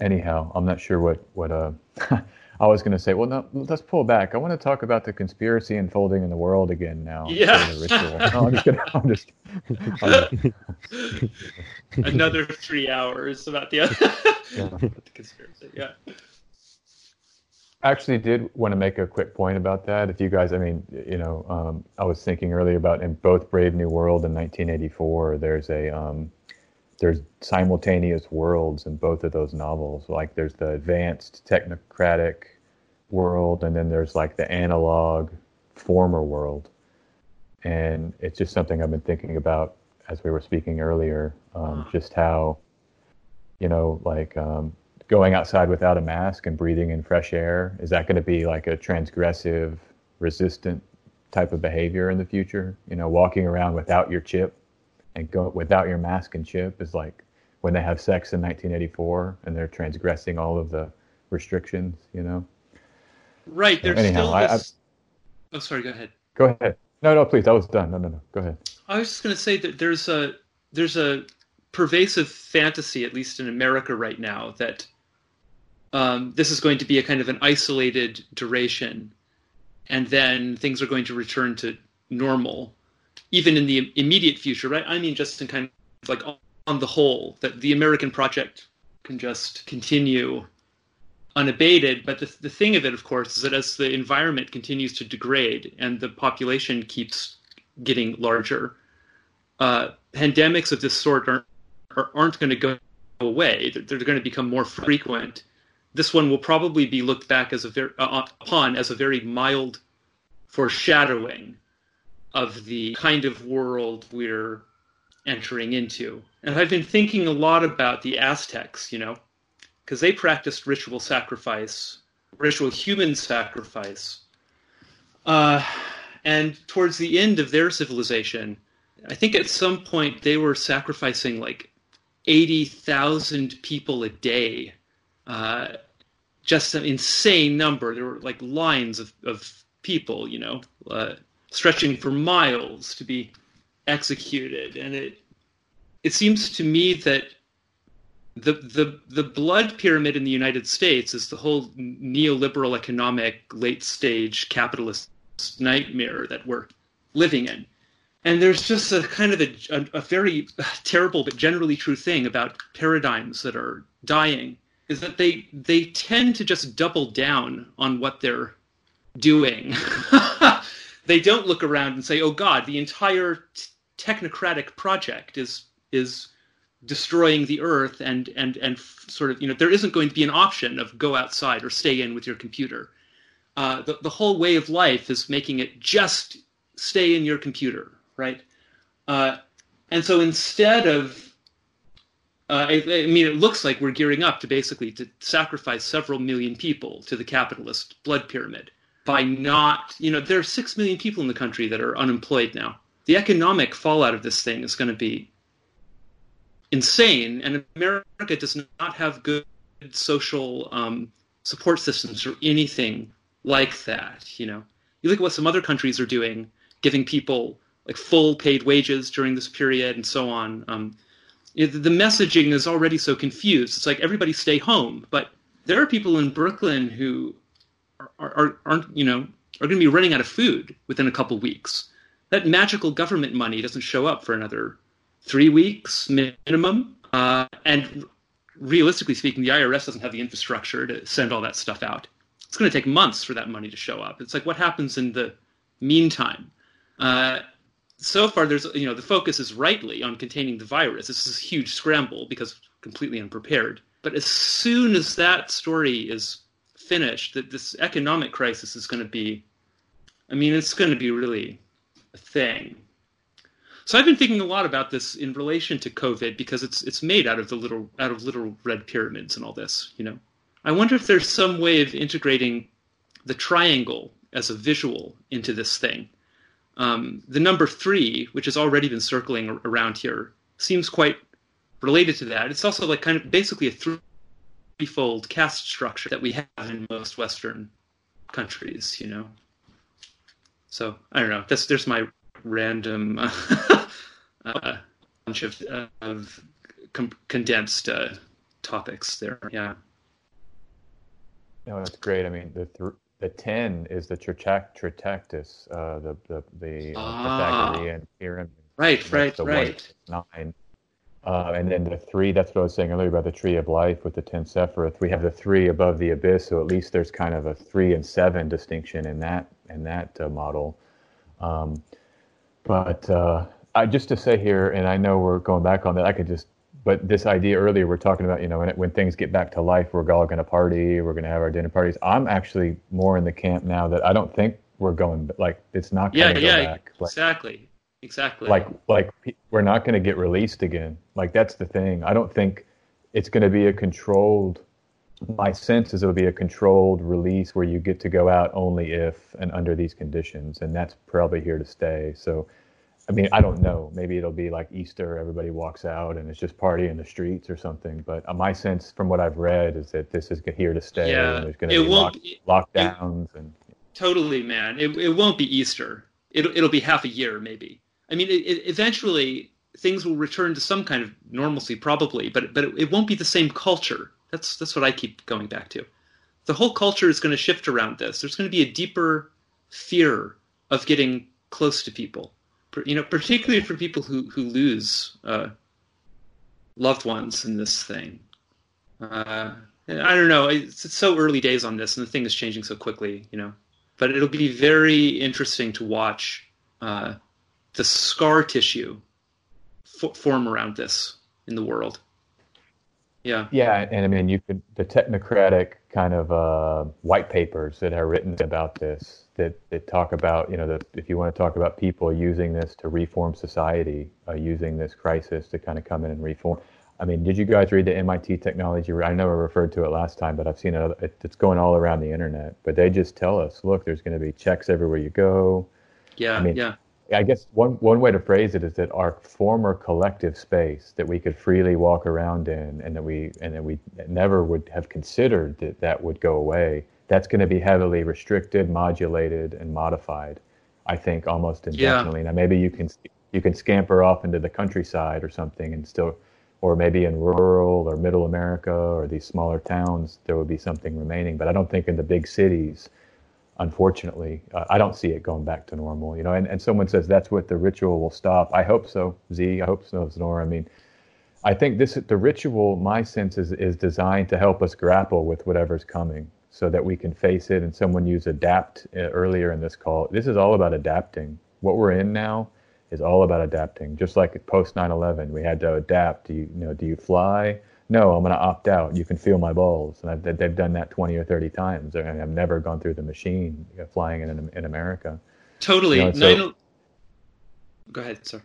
anyhow, I'm not sure what what uh. I was going to say, well, no, let's pull back. I want to talk about the conspiracy unfolding in the world again now. Yeah. No, I'm just kidding. I'm just. I'm just... Another three hours about the, yeah. the conspiracy. Yeah. I actually did want to make a quick point about that. If you guys, I mean, you know, um, I was thinking earlier about in both Brave New World and 1984, there's a um, there's simultaneous worlds in both of those novels. Like there's the advanced technocratic world, and then there's like the analog former world. And it's just something I've been thinking about as we were speaking earlier, um, just how, you know, like um, going outside without a mask and breathing in fresh air is that going to be like a transgressive, resistant type of behavior in the future? You know, walking around without your chip and go without your mask and chip is like when they have sex in 1984 and they're transgressing all of the restrictions, you know. Right. There's Anyhow, still I- this. Oh, sorry. Go ahead. Go ahead. No, no, please. I was done. No, no, no. Go ahead. I was just going to say that there's a there's a pervasive fantasy, at least in America right now, that um, this is going to be a kind of an isolated duration, and then things are going to return to normal, even in the immediate future. Right? I mean, just in kind of like on, the whole, that the American project can just continue unabated. But the, the thing of it, of course, is that as the environment continues to degrade and the population keeps getting larger, uh, pandemics of this sort aren't, aren't going to go away. They're, they're going to become more frequent. This one will probably be looked back as a uh, upon as a very mild foreshadowing of the kind of world we're entering into. And I've been thinking a lot about the Aztecs, you know, because they practiced ritual sacrifice, ritual human sacrifice. Uh, and towards the end of their civilization, I think at some point they were sacrificing like 80,000 people a day. Uh, just an insane number. There were like lines of, of people, you know, uh, stretching for miles to be executed. And it, it seems to me that the the the blood pyramid in the United States is the whole neoliberal economic late stage capitalist nightmare that we're living in. And there's just a kind of a, a, a very terrible but generally true thing about paradigms that are dying is that they they tend to just double down on what they're doing. they don't look around and say, "Oh God, the entire t- technocratic project is is destroying the earth and and and sort of you know there isn't going to be an option of go outside or stay in with your computer. Uh, the, the whole way of life is making it just stay in your computer right? Uh, and so instead of uh, I, I mean it looks like we're gearing up to basically to sacrifice several million people to the capitalist blood pyramid by not you know there are six million people in the country that are unemployed now the economic fallout of this thing is going to be insane, and America does not have good social um, support systems or anything like that. You know, you look at what some other countries are doing, giving people like full paid wages during this period and so on. Um, the messaging is already so confused. It's like everybody stay home, but there are people in Brooklyn who are, are, aren't, you know, are going to be running out of food within a couple weeks. That magical government money doesn't show up for another three weeks minimum. Uh, and realistically speaking, the IRS doesn't have the infrastructure to send all that stuff out. It's going to take months for that money to show up. It's like what happens in the meantime. Uh, so far, there's you know the focus is rightly on containing the virus. This is a huge scramble because completely unprepared. But as soon as that story is finished, that this economic crisis is going to be, I mean, it's going to be really a thing. So I've been thinking a lot about this in relation to COVID because it's it's made out of the little out of little red pyramids and all this, you know. I wonder if there's some way of integrating the triangle as a visual into this thing. Um, the number three, which has already been circling around here, seems quite related to that. It's also like kind of basically a threefold caste structure that we have in most Western countries, you know. So I don't know. That's there's my random uh, bunch of, of com- condensed uh, topics there. Yeah. No, that's great. I mean, the th- the ten is the Tetractys, uh, the the the uh, ah. Pythagorean pyramid. Right, right, right. Nine. Uh, and then the three, that's what I was saying earlier about the tree of life with the 10 Sephiroth. We have the three above the abyss, so at least there's kind of a three and seven distinction in that in that uh, model. Um, but uh, I, just to say here, and I know we're going back on that, I could just, but this idea earlier, we're talking about, you know, when, it, when things get back to life, we're all going to party, we're going to have our dinner parties. I'm actually more in the camp now that I don't think we're going, like, it's not going to yeah, go yeah, back. Like, exactly. Exactly. Like like we're not going to get released again. Like that's the thing. I don't think it's going to be a controlled. My sense is it'll be a controlled release where you get to go out only if and under these conditions, and that's probably here to stay. So, I mean, I don't know. Maybe it'll be like Easter, everybody walks out and it's just party in the streets or something. But uh, my sense, from what I've read, is that this is here to stay. Yeah, and there's going to be lock, lockdowns it, and. Totally, man. It it won't be Easter. It'll it'll be half a year maybe. I mean, it, it, eventually things will return to some kind of normalcy, probably, but but it, it won't be the same culture. That's that's what I keep going back to. The whole culture is going to shift around this. There's going to be a deeper fear of getting close to people. You know, particularly for people who who lose uh, loved ones in this thing. Uh, I don't know. It's, it's so early days on this, and the thing is changing so quickly. You know, but it'll be very interesting to watch uh, the scar tissue f- form around this in the world. Yeah. Yeah, and I mean, you could the technocratic kind of uh, white papers that are written about this that, that talk about you know that if you want to talk about people using this to reform society, uh, using this crisis to kind of come in and reform. I mean, did you guys read the MIT technology? I I referred to it last time, but I've seen it. It's going all around the internet. But they just tell us, look, there's going to be checks everywhere you go. Yeah, I mean, yeah. I guess one, one way to phrase it is that our former collective space that we could freely walk around in and that we and that we never would have considered that that would go away, that's going to be heavily restricted, modulated, and modified. I think almost indefinitely. Yeah. Now maybe you can you can scamper off into the countryside or something and still, or maybe in rural or middle America or these smaller towns there would be something remaining. But I don't think in the big cities unfortunately. Uh, I don't see it going back to normal, you know. And, and someone says that's what the ritual will stop. I hope so, Z. I hope so, Znore. I mean, I think this the ritual. My sense is is designed to help us grapple with whatever's coming, so that we can face it. And someone used adapt uh, earlier in this call. This is all about adapting. What we're in now is all about adapting. Just like post 9/11, we had to adapt. Do you, you know? Do you fly? No, I'm going to opt out. You can feel my balls. And I've, they've done that 20 or 30 times. I mean, I've never gone through the machine flying in, in America. Totally. You know, so. Go ahead, sir.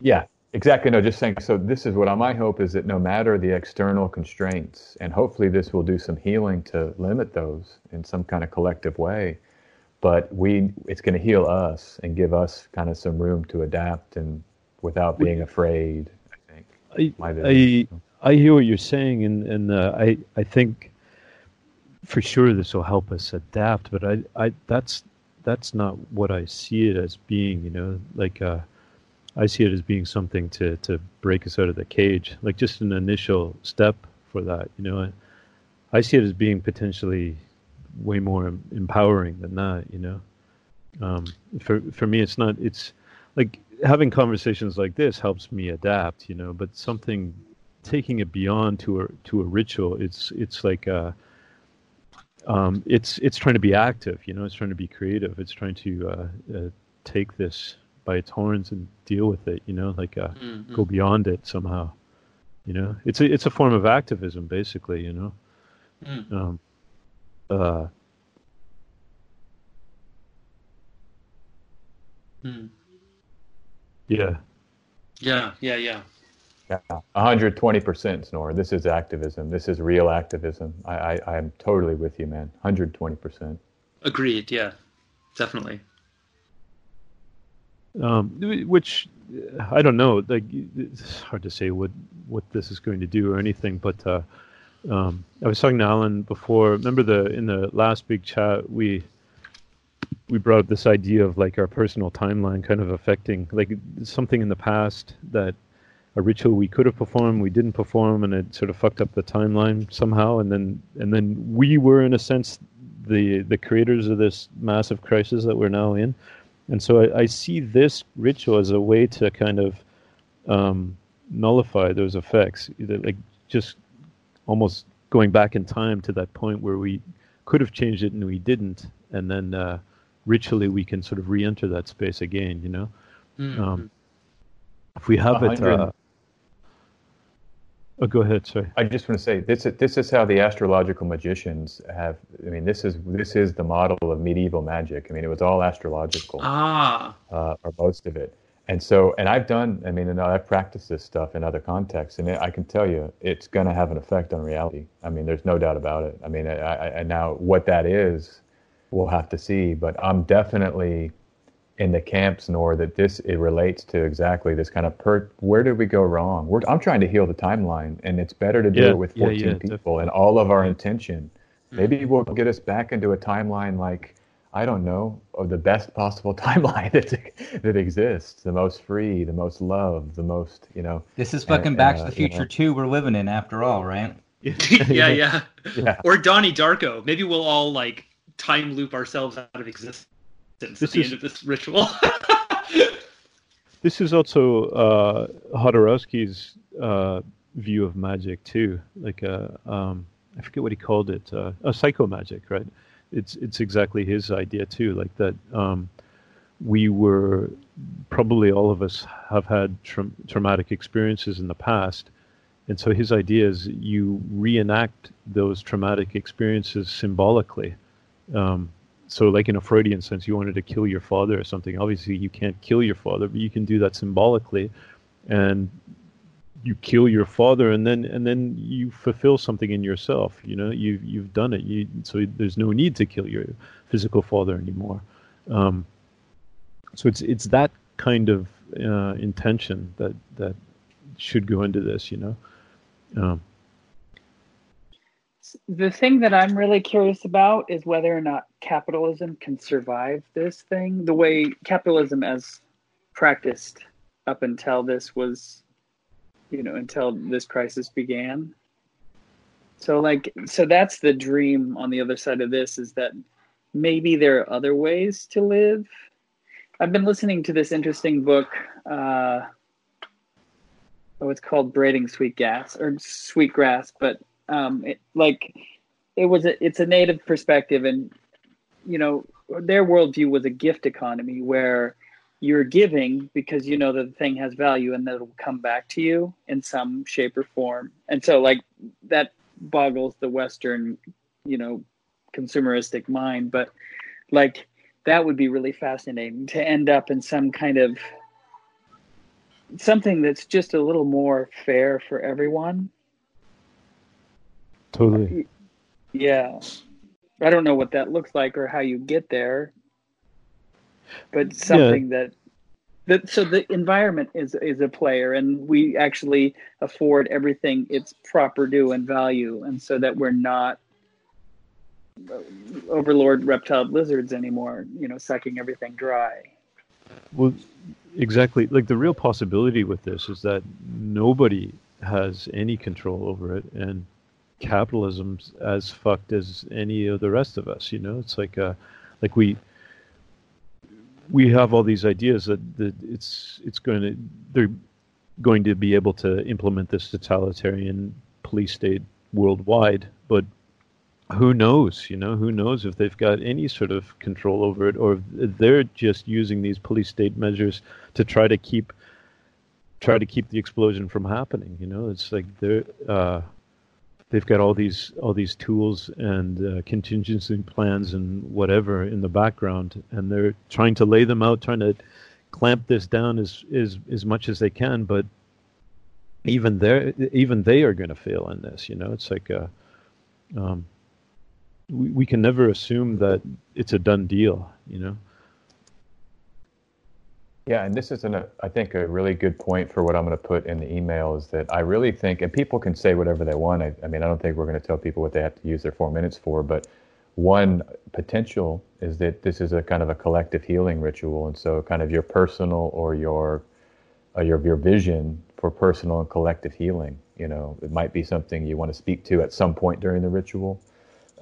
Yeah, exactly. No, just saying. So this is what my hope is that no matter the external constraints, and hopefully this will do some healing to limit those in some kind of collective way. But we, it's going to heal us and give us kind of some room to adapt and without being afraid. I think. I, I, hear what you're saying, and and uh, I I think for sure this will help us adapt. But I I that's that's not what I see it as being. You know, like uh, I see it as being something to to break us out of the cage, like just an initial step for that. You know, I, I see it as being potentially way more empowering than that. You know, um, for for me, it's not. It's like having conversations like this helps me adapt. You know, but something taking it beyond to a to a ritual. It's it's like uh, um, it's it's trying to be active. You know, it's trying to be creative. It's trying to uh, uh, take this by its horns and deal with it. You know, like uh, mm-hmm. go beyond it somehow. You know, it's a it's a form of activism, basically. You know. Mm. Um, uh, mm. Yeah. Yeah, yeah, yeah. Yeah, 120% Znore. This is activism. This is real activism. I, I, I am totally with you, man. 120%. Agreed. Yeah, definitely. Um, which I don't know. Like it's hard to say what what this is going to do or anything. But uh, um, I was talking to Alan before. Remember the in the last big chat we we brought up this idea of like our personal timeline kind of affecting like something in the past that a ritual we could have performed, we didn't perform, and it sort of fucked up the timeline somehow. And then and then we were in a sense the the creators of this massive crisis that we're now in. And so I, I see this ritual as a way to kind of um, nullify those effects, like just almost going back in time to that point where we could have changed it and we didn't, and then uh, ritually we can sort of re-enter that space again. You know, mm-hmm. um, if we have it. Uh, oh, go ahead. Sorry. I just want to say this. Is, this is how the astrological magicians have. I mean, this is this is the model of medieval magic. I mean, it was all astrological. Ah. Uh, or most of it. And so, and I've done. I mean, and I've practiced this stuff in other contexts, and I can tell you, it's going to have an effect on reality. I mean, there's no doubt about it. I mean, I, I, and now what that is, we'll have to see. But I'm definitely in the camp, Znore that this it relates to exactly this kind of per. Where did we go wrong? We're, I'm trying to heal the timeline, and it's better to do yeah, it with 14 yeah, yeah, people definitely. and all of our intention. Hmm. Maybe we'll get us back into a timeline like I don't know of the best possible timeline that that exists, the most free, the most love, the most you know. This is fucking Back to uh, the Future you know. too. We're living in after all, right? yeah, yeah, yeah. Or Donnie Darko. Maybe we'll all like time loop ourselves out of existence this the is, end of this ritual. this is also uh, Jodorowsky's uh, view of magic too. Like a, uh, um, I forget what he called it, uh, a psycho magic, right? It's it's exactly his idea too. Like that, um, we were probably all of us have had tra- traumatic experiences in the past, and so his idea is you reenact those traumatic experiences symbolically. Um, so like in a Freudian sense, you wanted to kill your father or something. Obviously, you can't kill your father, but you can do that symbolically, and you kill your father, and then and then you fulfill something in yourself. You know, you've you've done it. You so there's no need to kill your physical father anymore. Um, so it's it's that kind of uh, intention that that should go into this. You know. Um, the thing that I'm really curious about is whether or not capitalism can survive this thing. The way capitalism, as practiced up until this was, you know, until this crisis began. So, like, so that's the dream on the other side of this is that maybe there are other ways to live. I've been listening to this interesting book. Uh, oh, it's called Braiding Sweet Gas or Sweet Grass, but um, it, like it was a, it's a native perspective, and you know their worldview was a gift economy where you're giving because you know that the thing has value and that it'll come back to you in some shape or form. And so like that boggles the Western, you know, consumeristic mind. But like that would be really fascinating to end up in some kind of something that's just a little more fair for everyone Totally. Yeah. I don't know what that looks like or how you get there, but something yeah. that that so the environment is is a player, and we actually afford everything its proper due and value, and so that we're not overlord reptile lizards anymore. You know, sucking everything dry. Well, exactly. Like the real possibility with this is that nobody has any control over it, and capitalism's as fucked as any of the rest of us. You know, it's like uh, like we we have all these ideas that, that it's it's going to they're going to be able to implement this totalitarian police state worldwide, but who knows? You know, who knows if they've got any sort of control over it, or if they're just using these police state measures to try to keep try to keep the explosion from happening. You know, it's like they're uh, they've got all these all these tools and uh, contingency plans and whatever in the background, and they're trying to lay them out, trying to clamp this down as as as much as they can. But even they even they are going to fail in this. You know, it's like a, um, we we can never assume that it's a done deal. You know. Yeah, and this is an, I think a really good point for what I'm going to put in the email is that I really think, and people can say whatever they want. I, I mean, I don't think we're going to tell people what they have to use their four minutes for, but one potential is that this is a kind of a collective healing ritual, and so kind of your personal or your uh, your your vision for personal and collective healing. You know, it might be something you want to speak to at some point during the ritual.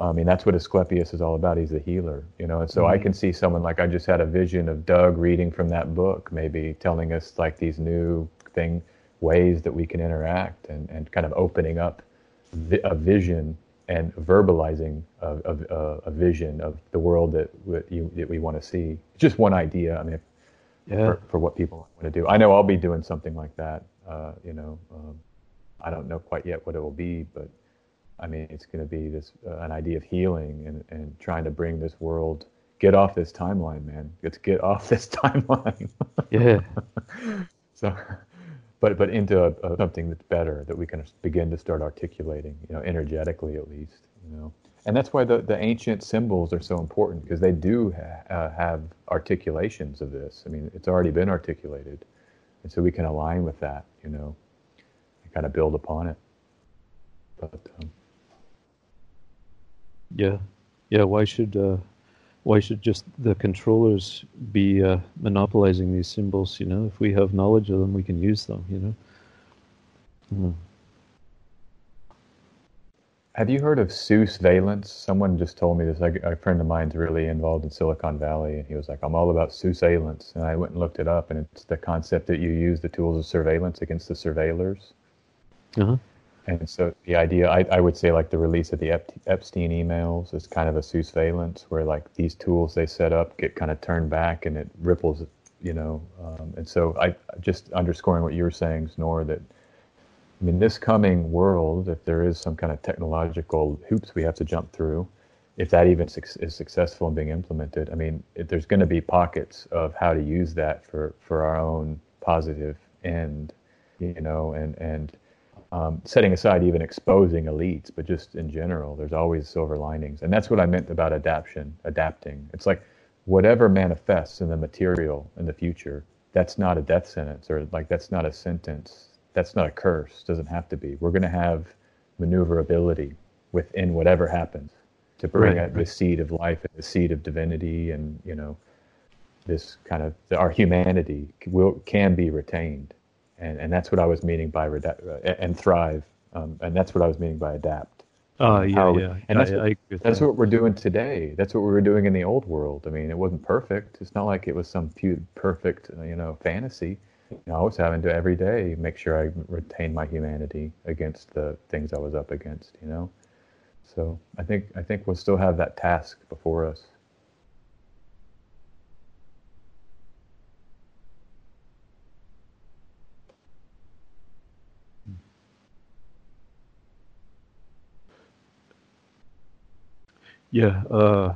I mean, that's what Asclepius is all about. He's a healer, you know. And so mm-hmm. I can see someone like I just had a vision of Doug reading from that book, maybe telling us like these new thing ways that we can interact and, and kind of opening up vi- a vision and verbalizing a, a, a, vision of the world that, you, that we want to see. Just one idea. I mean, yeah. for, for, what people want to do. I know I'll be doing something like that. Uh, you know, um, I don't know quite yet what it will be, but I mean, it's going to be this uh, an idea of healing and, and trying to bring this world get off this timeline, man. Let's get off this timeline. yeah. so, but but into a, a, something that's better that we can begin to start articulating, you know, energetically at least, you know. And that's why the, the ancient symbols are so important because they do ha- uh, have articulations of this. I mean, it's already been articulated, and so we can align with that, you know, and kind of build upon it. But um, yeah, yeah. Why should uh, why should just the controllers be uh, monopolizing these symbols? You know, if we have knowledge of them, we can use them. You know. Mm. Have you heard of Sousveillance? Someone just told me this. A friend of mine's really involved in Silicon Valley, and he was like, "I'm all about Sousveillance," and I went and looked it up, and it's the concept that you use the tools of surveillance against the surveillors. Uh-huh. And so the idea, I, I would say, like the release of the Epstein emails is kind of a Sousveillance, where like these tools they set up get kind of turned back and it ripples, you know. Um, and so I just underscoring what you were saying, Znore, that I mean, this coming world, if there is some kind of technological hoops we have to jump through, if that even su- is successful in being implemented, I mean, it, there's going to be pockets of how to use that for, for our own positive end, you know, and, and um, setting aside even exposing elites, but just in general, there's always silver linings. And that's what I meant about adaptation, adapting. It's like whatever manifests in the material in the future, that's not a death sentence or like that's not a sentence. That's not a curse. Doesn't have to be. We're going to have maneuverability within whatever happens to bring right, out the seed of life and the seed of divinity and, you know, this kind of our humanity will can be retained and and that's what I was meaning by reda- uh, and thrive, um, and that's what I was meaning by adapt. Oh yeah, yeah. And that's, I, what, I that's that. what we're doing today. That's what we were doing in the old world. I mean, it wasn't perfect. It's not like it was some few perfect, uh, you know, fantasy. You know, I was having to every day make sure I retain my humanity against the things I was up against. You know, so I think I think we'll still have that task before us. Yeah, uh,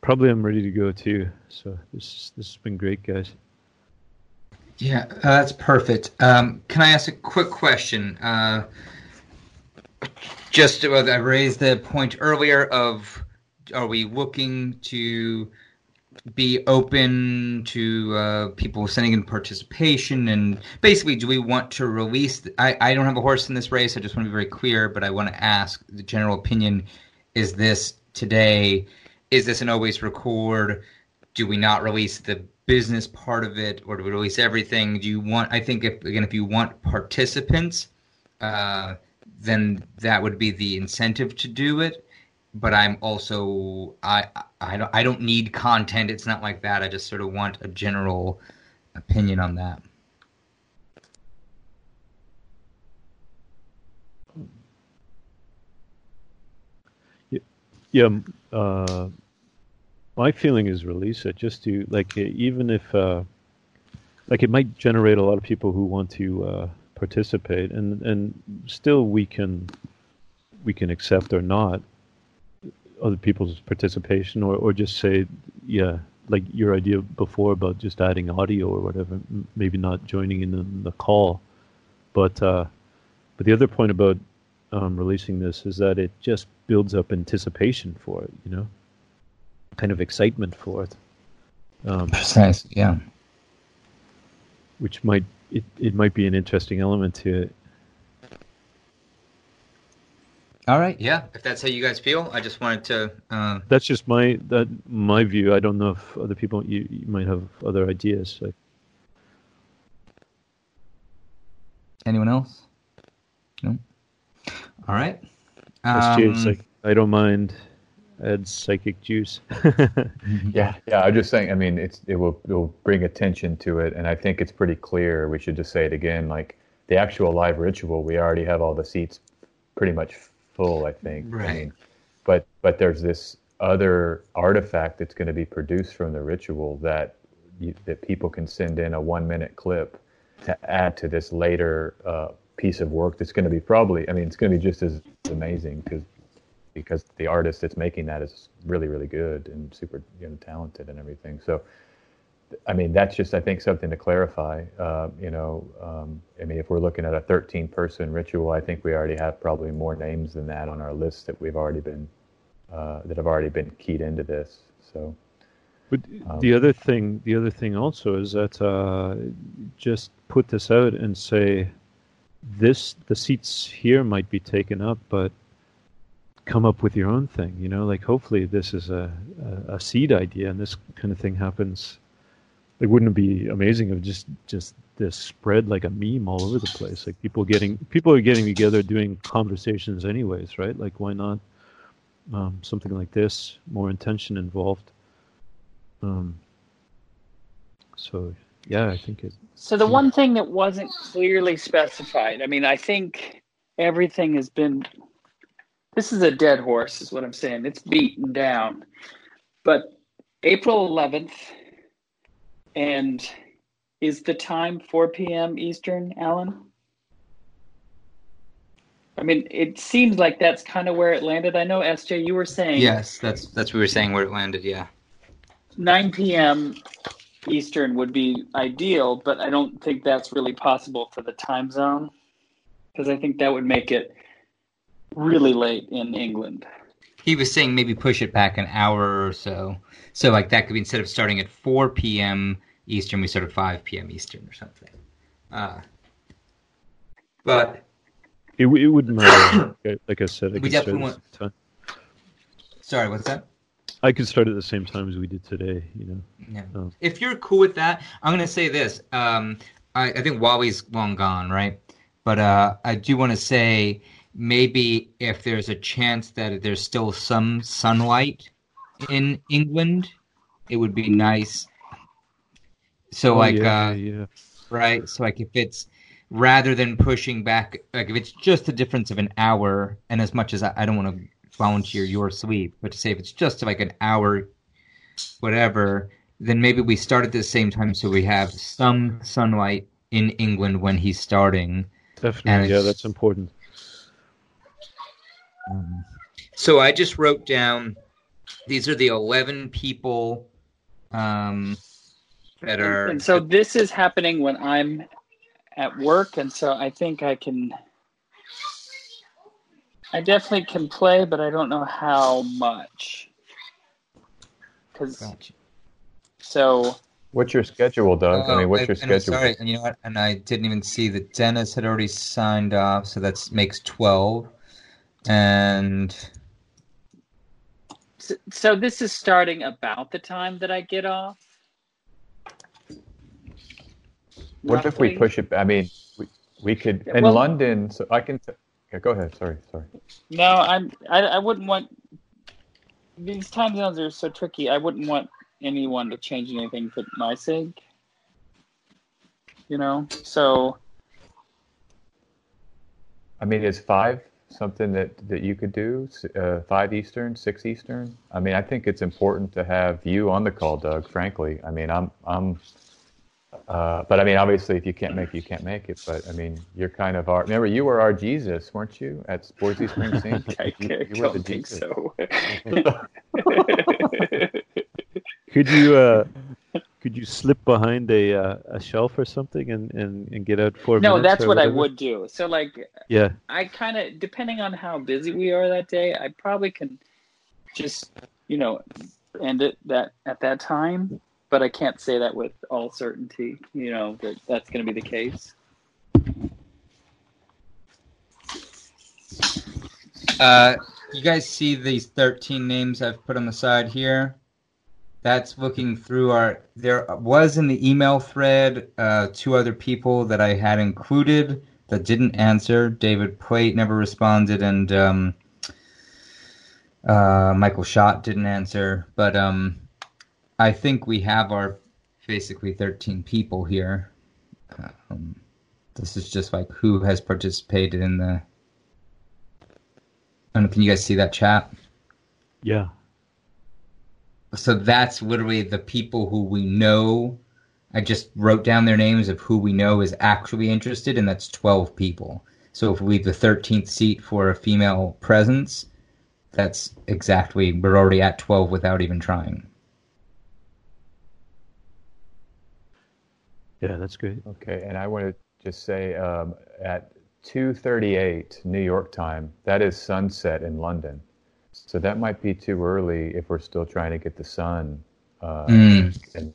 probably I'm ready to go too. So this this has been great, guys. Yeah, uh, that's perfect. Um, can I ask a quick question? Uh, just uh, I raised the point earlier of are we looking to be open to uh, people sending in participation and basically do we want to release I, I don't have a horse in this race i just want to be very clear but i want to ask the general opinion is this today is this an always record? Do we not release the business part of it or do we release everything? Do you want i think if again if you want participants uh, then that would be the incentive to do it. But i'm also i i don't i don't need content. It's not like that. I just sort of want a general opinion on that yeah, uh, my feeling is release it just to like even if uh, like it might generate a lot of people who want to uh, participate, and and still we can we can accept or not other people's participation, or or just say yeah, like your idea before about just adding audio or whatever, maybe not joining in the, the call, but uh, but the other point about um, releasing this is that it just builds up anticipation for it, you know, kind of excitement for it. Um, Precisely, yeah. Which might it, it might be an interesting element to it. All right, yeah. If that's how you guys feel, I just wanted to. Uh... That's just my that my view. I don't know if other people you, you might have other ideas. Like... Anyone else? No. All right. It's Um, like I don't mind. Add psychic juice. Yeah, yeah. I'm just saying. I mean, it's it will it will bring attention to it, and I think it's pretty clear. We should just say it again. Like the actual live ritual, we already have all the seats pretty much full. I think. I Right. mean, but but there's this other artifact that's going to be produced from the ritual that you, that people can send in a one minute clip to add to this later uh, piece of work. That's going to be probably. I mean, it's going to be just as amazing because because the artist that's making that is really really good and super you know talented and everything so i mean that's just i think something to clarify uh, you know um, i mean if we're looking at a 13 person ritual i think we already have probably more names than that on our list that we've already been uh, that have already been keyed into this so But Um, the other thing, the other thing also is that uh, just put this out and say, this the seats here might be taken up, but come up with your own thing. You know, like hopefully this is a, a, a seed idea, and this kind of thing happens. Like, wouldn't it be amazing if just just this spread like a meme all over the place? Like people getting people are getting together doing conversations anyways, right? Like why not um, something like this, more intention involved. Um, so yeah, I think it. So the one thing that wasn't clearly specified, I mean, I think everything has been. This is a dead horse, is what I'm saying. It's beaten down. But April 11th, and is the time 4 p.m. Eastern, Alan? I mean, it seems like that's kind of where it landed. I know, SJ, you were saying yes, that's that's what we were saying where it landed. Yeah. 9 p.m. Eastern would be ideal, but I don't think that's really possible for the time zone because I think that would make it really late in England. He was saying maybe push it back an hour or so. So like that could be instead of starting at 4 p.m. Eastern, we start at 5 p.m. Eastern or something. Uh, but It, it wouldn't matter. Like I- said, I We definitely at the same time. sorry, what's that? I could start at the same time as we did today. You know. Yeah. Oh. If you're cool with that, I'm gonna say this. Um, I, I think Wally's long gone, right? But uh, I do want to say maybe if there's a chance that there's still some sunlight in England, it would be nice. So Oh, like, yeah, uh, yeah. right? So like, if it's rather than pushing back, like if it's just a difference of an hour, and as much as I, I don't want to volunteer your sleep, but to say if it's just like an hour, whatever, then maybe we start at the same time so we have some sunlight in England when he's starting. Definitely, yeah, that's important. So I just wrote down these are the 11 people um, that are. And so this is happening when I'm at work, and so I think I can. I definitely can play, but I don't know how much. Because Gotcha. so what's your schedule doug i mean what's Oh, your and I'm schedule Sorry, and you know what? And I didn't even see that Dennis had already signed off, so that makes 12. And so this is starting about the time that I get off. what if we push it i mean we, we could Yeah, in well- london so i can t- okay, go ahead sorry sorry No, I'm. I, I wouldn't want. These time zones are so tricky. I wouldn't want anyone to change anything for my sake. You know, so I mean, is five something that, that you could do? Uh, five Eastern, six Eastern? I mean, I think it's important to have you on the call, Doug. Frankly, I mean, I'm, I'm, uh, but I mean, obviously, if you can't make it, you can't make it. But I mean, you're kind of our. Remember, you were our Jesus, weren't you, at Boise Spring Sing? I, You, I you were the don't think Jesus. so. Could you uh, could you slip behind a uh, a shelf or something and, and, and get out four no, minutes? that's or what I would do. So, like, Yeah, I kind of, depending on how busy we are that day, I probably can just, you know, end it that at that time. But I can't say that with all certainty. You know that that's going to be the case. Uh, you guys see these 13 names I've put on the side here? That's looking through our. There was in the email thread uh, two other people that I had included that didn't answer. David Plate never responded, and um, uh, Michael Schott didn't answer. But um, I think we have our basically 13 people here. Um, this is just like who has participated in the. And can you guys see that chat? Yeah. So that's literally the people who we know. I just wrote down their names of who we know is actually interested, and that's 12 people. So if we leave the 13th seat for a female presence, that's exactly, we're already at 12 without even trying. Yeah, that's great. Okay, and I want to just say um, at 2:38 New York time, that is sunset in London. So that might be too early if we're still trying to get the sun. Uh, Mm. And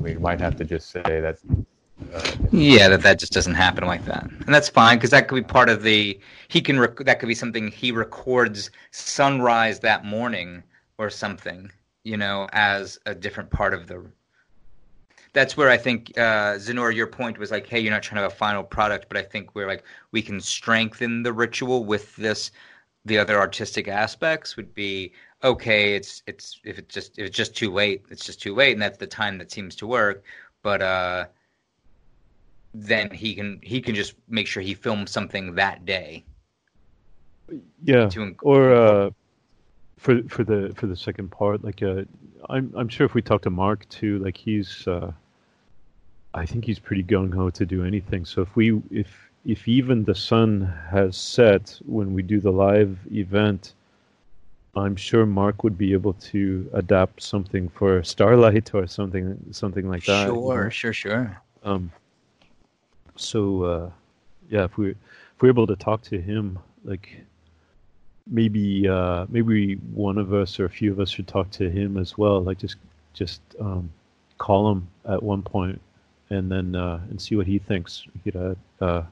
we might have to just say that. Uh, Yeah, that that just doesn't happen like that, and that's fine because that could be part of the. He can rec- that could be something he records sunrise that morning or something, you know, as a different part of the. That's where I think uh, Znore, your point was like, hey, you're not trying to have a final product, but I think we're like we can strengthen the ritual with this. The other artistic aspects would be okay. It's it's if it's just if it's just too late, it's just too late, and that's the time that seems to work. But uh, then he can he can just make sure he films something that day. Yeah. Inc- Or uh, for for the for the second part, like uh, I'm I'm sure if we talk to Mark too, like he's uh, I think he's pretty gung ho to do anything. So if we if if even the sun has set when we do the live event, I'm sure Mark would be able to adapt something for starlight or something something like that. you know? sure, sure. Um, so uh, yeah, if we if we're able to talk to him, like maybe uh, maybe one of us or a few of us should talk to him as well. Like just just um, call him at one point and then uh, and see what he thinks. We could add uh,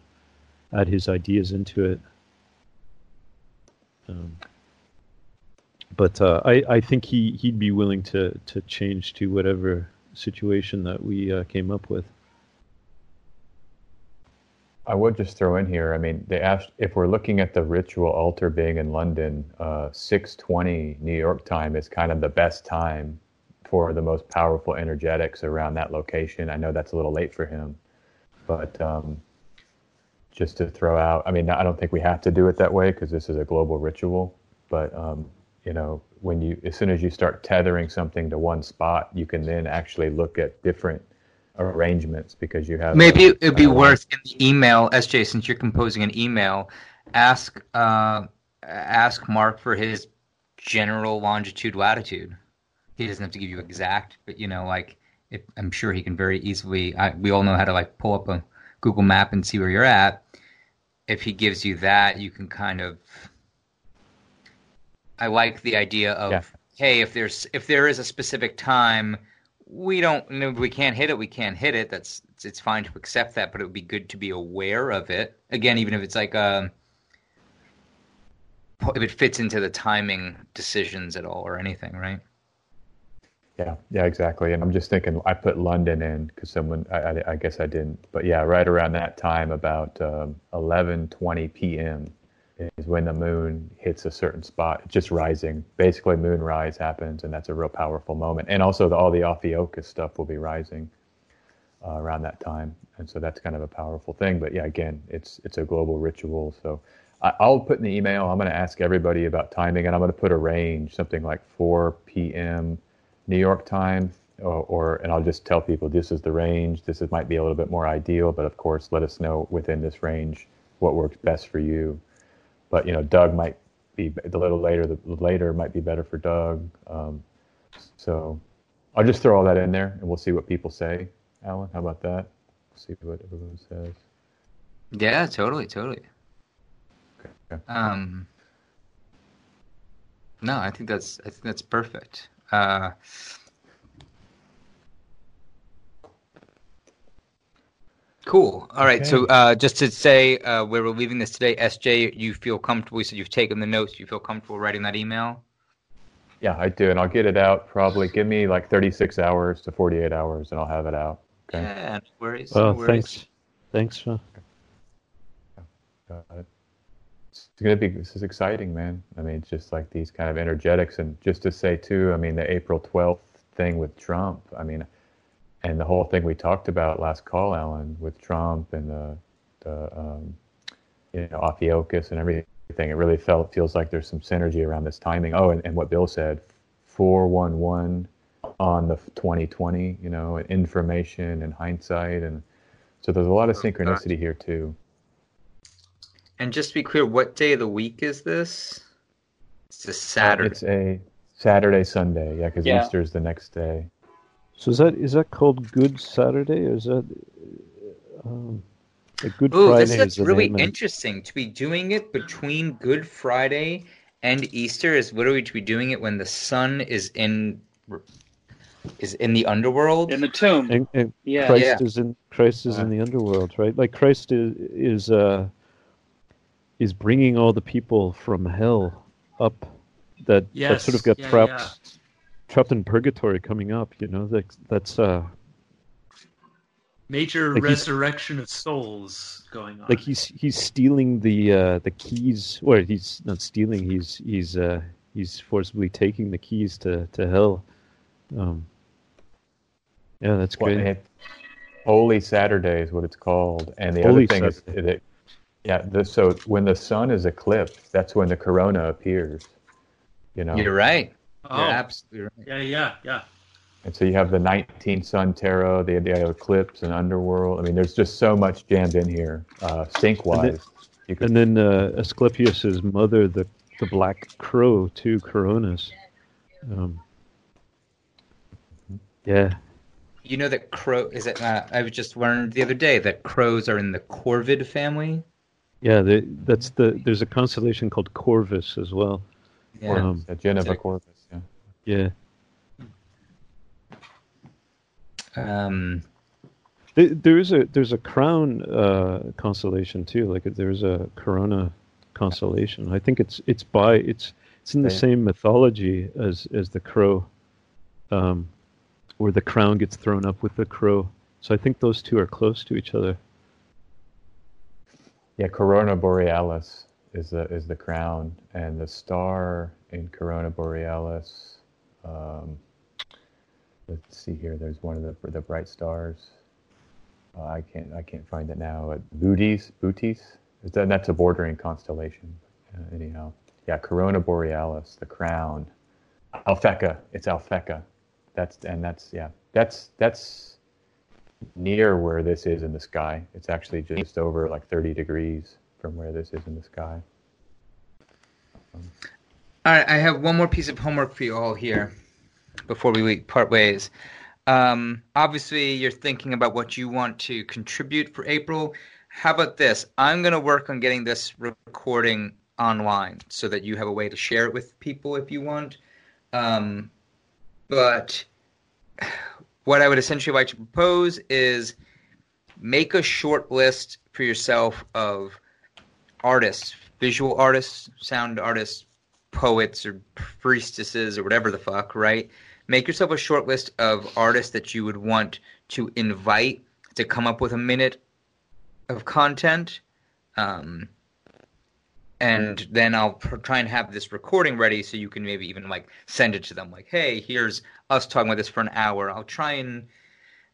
add his ideas into it. Um, but uh, I I think he he'd be willing to to change to whatever situation that we uh, came up with. I would just throw in here. I mean, they asked if we're looking at the ritual altar being in London, uh, 6:20 New York time is kind of the best time for the most powerful energetics around that location. I know that's a little late for him, but um, just to throw out. I mean, I don't think we have to do it that way because this is a global ritual. But um, you know, when you as soon as you start tethering something to one spot, you can then actually look at different arrangements because you have Maybe it'd be worth in the email, SJ, since you're composing an email, ask uh, ask Mark for his general longitude latitude. He doesn't have to give you exact, but you know, like if, I'm sure he can very easily. I, we all know how to like pull up a Google map and see where you're at. If he gives you that, you can kind of. I like the idea of Yeah. hey, if there's if there is a specific time, we don't no, we can't hit it. We can't hit it. That's it's, it's fine to accept that, but it would be good to be aware of it. Again, even if it's like um, if it fits into the timing decisions at all or anything, right? Yeah, yeah, exactly. And I'm just thinking, I put London in because someone, I, I, I guess I didn't, but yeah, right around that time, about um, 11:20 p.m. is when the moon hits a certain spot. Just rising. Basically, moonrise happens, and that's a real powerful moment. And also, the, all the Ophiuchus stuff will be rising uh, around that time, and so that's kind of a powerful thing. But yeah, again, it's it's a global ritual, so. I'll put in the email. I'm going to ask everybody about timing, and I'm going to put a range, something like 4 p.m. New York time, or, or and I'll just tell people this is the range. This is, might be a little bit more ideal, but of course, let us know within this range what works best for you. But you know, Doug might be the little later. The later might be better for Doug. Um, so I'll just throw all that in there, and we'll see what people say. Alan, how about that? See what everyone says. Yeah, totally, totally. Okay. Um, no, I think that's I think that's perfect. Uh, cool. All right. So uh, just to say uh, where we're leaving this today, SJ, you feel comfortable? You said you've taken the notes. You feel comfortable writing that email? Yeah, I do, and I'll get it out probably. Give me like 36 hours to 48 hours, and I'll have it out. Okay. Yeah, no worries. no Well, worries. thanks, thanks. Uh, uh, it's going to be this is exciting, man. I mean, it's just like these kind of energetics, and just to say too, I mean, the April twelfth thing with Trump. I mean, and the whole thing we talked about last call, Alan, with Trump and the the um, you know Ophiuchus and everything. It really felt feels like there's some synergy around this timing. Oh, and, and what Bill said, four one one on the 2020. You know, information and hindsight, and so there's a lot of synchronicity here too. And just to be clear, what day of the week is this? It's a Saturday. It's a Saturday, Sunday. Yeah, because Yeah. Easter is the next day. So is that is that called Good Saturday or is that um, like Good Ooh, Friday? this is is really name interesting. To be doing it between Good Friday and Easter is literally to be doing it when the sun is in is in the underworld. In the tomb. And, and Yeah. Christ Yeah. is in Christ is in the underworld, right? Like Christ is is uh, is bringing all the people from hell up that that sort of Yes, got yeah, trapped yeah. trapped in purgatory coming up. You know, that that's uh Major Like resurrection of souls going on. like he's he's stealing the uh the keys or he's not stealing he's he's uh he's forcibly taking the keys to to hell um yeah that's Well, great Holy Saturday is what it's called, and the Holy other thing Saturday. is that yeah. The, so when the sun is eclipsed, that's when the corona appears. You know, You're right. oh, You're absolutely right. yeah, yeah, yeah. and so you have the 19 sun tarot, the, the eclipse, and underworld. I mean, there's just so much jammed in here, uh, sync wise. You could and then uh asclepius's mother the the black crow too Coronis um yeah You know that crow is it? Uh, I was just learned the other day that crows are in the corvid family. Yeah the, that's the there's a constellation called corvus as well Yeah. um uh, Geneva Sick. Corvus. Yeah. yeah Um, There, there is a there's a crown uh, constellation too. Like there's a corona constellation. I think it's it's by it's it's in the Yeah. same mythology as as the crow, um, where the crown gets thrown up with the crow. So I think those two are close to each other. Yeah, Corona Borealis is the is the crown, and the star in Corona Borealis. Um, let's see here. There's one of the the bright stars. Uh, I can't I can't find it now. Boötes, Boötes. That that's a bordering constellation? Uh, anyhow, yeah, Corona Borealis, the crown. Alphecca. It's Alphecca. That's and that's yeah. That's that's near where this is in the sky. It's actually just over like 30 degrees from where this is in the sky. All right, I have one more piece of homework for you all here before we part ways. Um, obviously, you're thinking about what you want to contribute for April. How about this? I'm going to work on getting this recording online so that you have a way to share it with people if you want. Um, but what I would essentially like to propose is make a short list for yourself of artists, visual artists, sound artists, poets or priestesses or whatever the fuck, right? Make yourself a short list of artists that you would want to invite to come up with a minute of content. Um, and then I'll pr- try and have this recording ready so you can maybe even like send it to them like, hey, here's us talking about this for an hour. I'll try and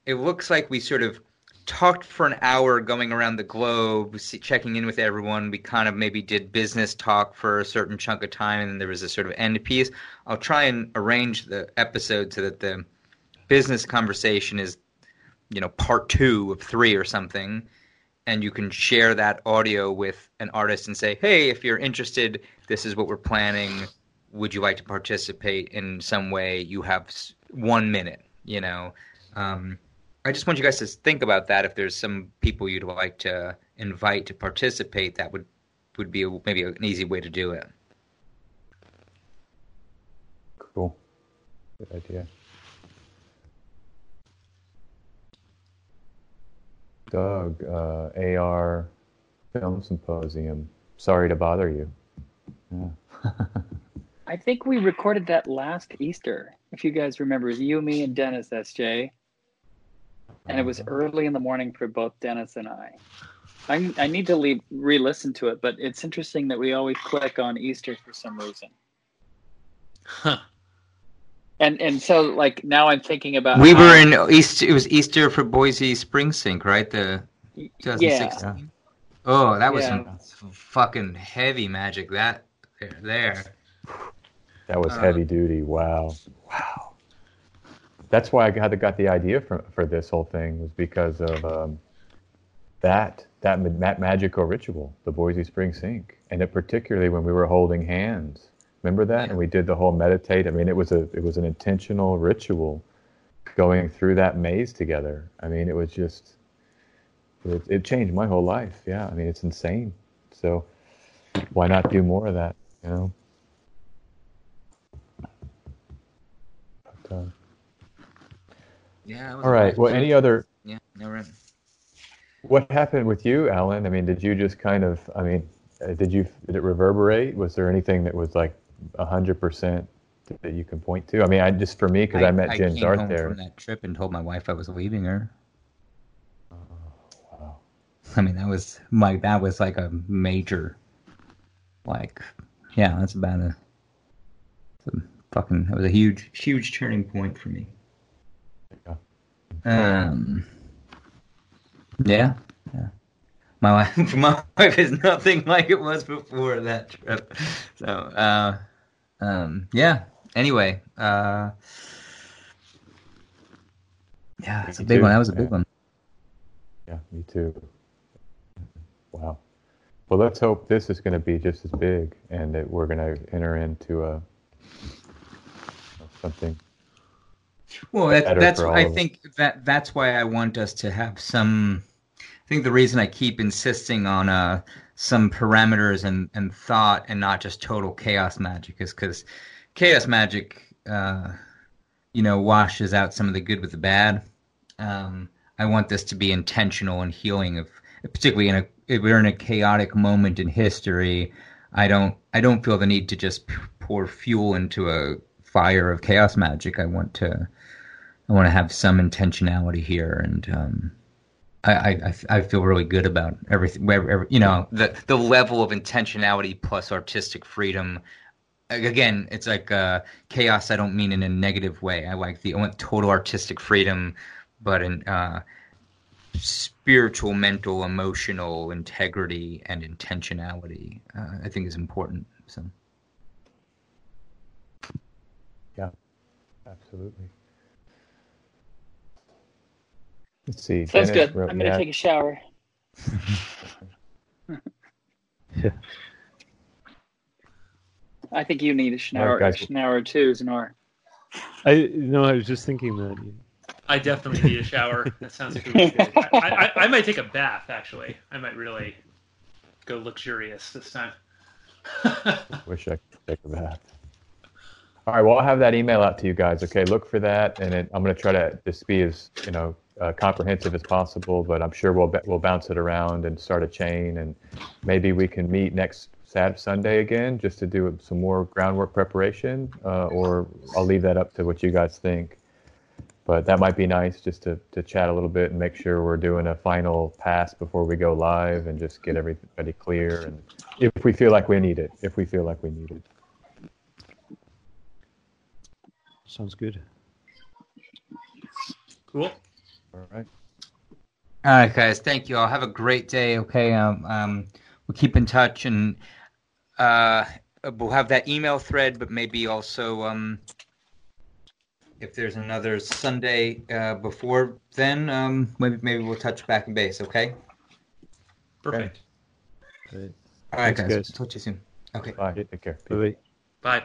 it looks like we sort of talked for an hour going around the globe checking in with everyone. We kind of maybe did business talk for a certain chunk of time and there was a sort of end piece. I'll try and arrange the episode so that the business conversation is you know part two of three or something and you can share that audio with an artist and say hey if you're interested this is what we're planning would you like to participate in some way you have one minute you know um, I just want you guys to think about that. If there's some people you'd like to invite to participate, that would would be a, maybe an easy way to do it. Cool. Good idea. Doug, uh, AR Film Symposium. Sorry to bother you. Yeah. I think we recorded that last Easter. If you guys remember, it was you, me, and Dennis SJ. And it was early in the morning for both Dennis and I. I, I need to le- re-listen to it, but it's interesting that we always click on Easter for some reason. Huh. And and so like now I'm thinking about We how- were in East. It was Easter for Boise Spring Sync, right? The 2016. Oh, that was Yeah. some fucking heavy magic. That there, there. That was Uh, heavy duty. Wow. Wow. That's why I got, got the idea for, for this whole thing was because of um, that, that, that magical ritual, the Boise Spring Sync. And it particularly when we were holding hands. Remember that? Yeah. And we did the whole meditate. I mean, it was a, it was an intentional ritual going through that maze together. I mean, it was just, it, it changed my whole life. Yeah. I mean, it's insane. So why not do more of that, you know? But, uh, Yeah. all right. Well, any other Yeah. No, right. What happened with you, Alan? I mean, did you just kind of? I mean, uh, did you did it reverberate? Was there anything that was like hundred percent that you can point to? I mean, I just for me because I, met Jen came Dart home there. from that trip and told my wife I was leaving her. wow. I mean, that was my that was like a major, like, yeah, that's about a, a fucking that was a huge huge turning point for me. Yeah. Um. Yeah. Yeah. My wife, my wife is nothing like it was before that trip. So, uh, um, yeah. Anyway, uh, yeah, it's a big too, one. That was a big yeah. one. Yeah, me too. Wow. Well, let's hope this is going to be just as big, and that we're going to enter into a something. Well, that, that's I think that that's why I want us to have some. I think the reason I keep insisting on uh, some parameters and, and thought and not just total chaos magic is because chaos magic, uh, you know, washes out some of the good with the bad. Um, I want this to be intentional and healing of, particularly in a if we're in a chaotic moment in history. I don't I don't feel the need to just pour fuel into a fire of chaos magic. I want to I want to have some intentionality here, and um, I, I I feel really good about everything. every- You know, the the level of intentionality plus artistic freedom. Again, it's like uh, chaos. I don't mean in a negative way. I like the I want total artistic freedom, but in uh, spiritual, mental, emotional integrity and intentionality. Uh, I think is important. So. Yeah, Absolutely. Let's see. Sounds Dennis good. wrote- I'm gonna yeah, take a shower. Yeah. I think you need a shower, guys. shower too, Znore. I no, I was just thinking that. I definitely need a shower. That sounds really good. I, I, I might take a bath, actually. I might really go luxurious this time. Wish I could take a bath. All right, well, I'll have that email out to you guys. Okay, look for that, and it, I'm going to try to just be as you know uh, comprehensive as possible. But I'm sure we'll ba- we'll bounce it around and start a chain, and maybe we can meet next Sat Sunday again just to do some more groundwork preparation, uh, or I'll leave that up to what you guys think. But that might be nice just to, to chat a little bit and make sure we're doing a final pass before we go live and just get everybody clear. And if we feel like we need it, if we feel like we need it. Sounds good. Cool. All right. All right, guys. Thank you all. Have a great day. Okay. Um, um, we'll keep in touch, and uh, we'll have that email thread, but maybe also um, if there's another Sunday uh, before then, um, maybe maybe we'll touch back in base. Okay. Perfect. Right. All right, Thanks, guys. guys. Talk to you soon. Okay. Bye. Take care. Bye. Bye.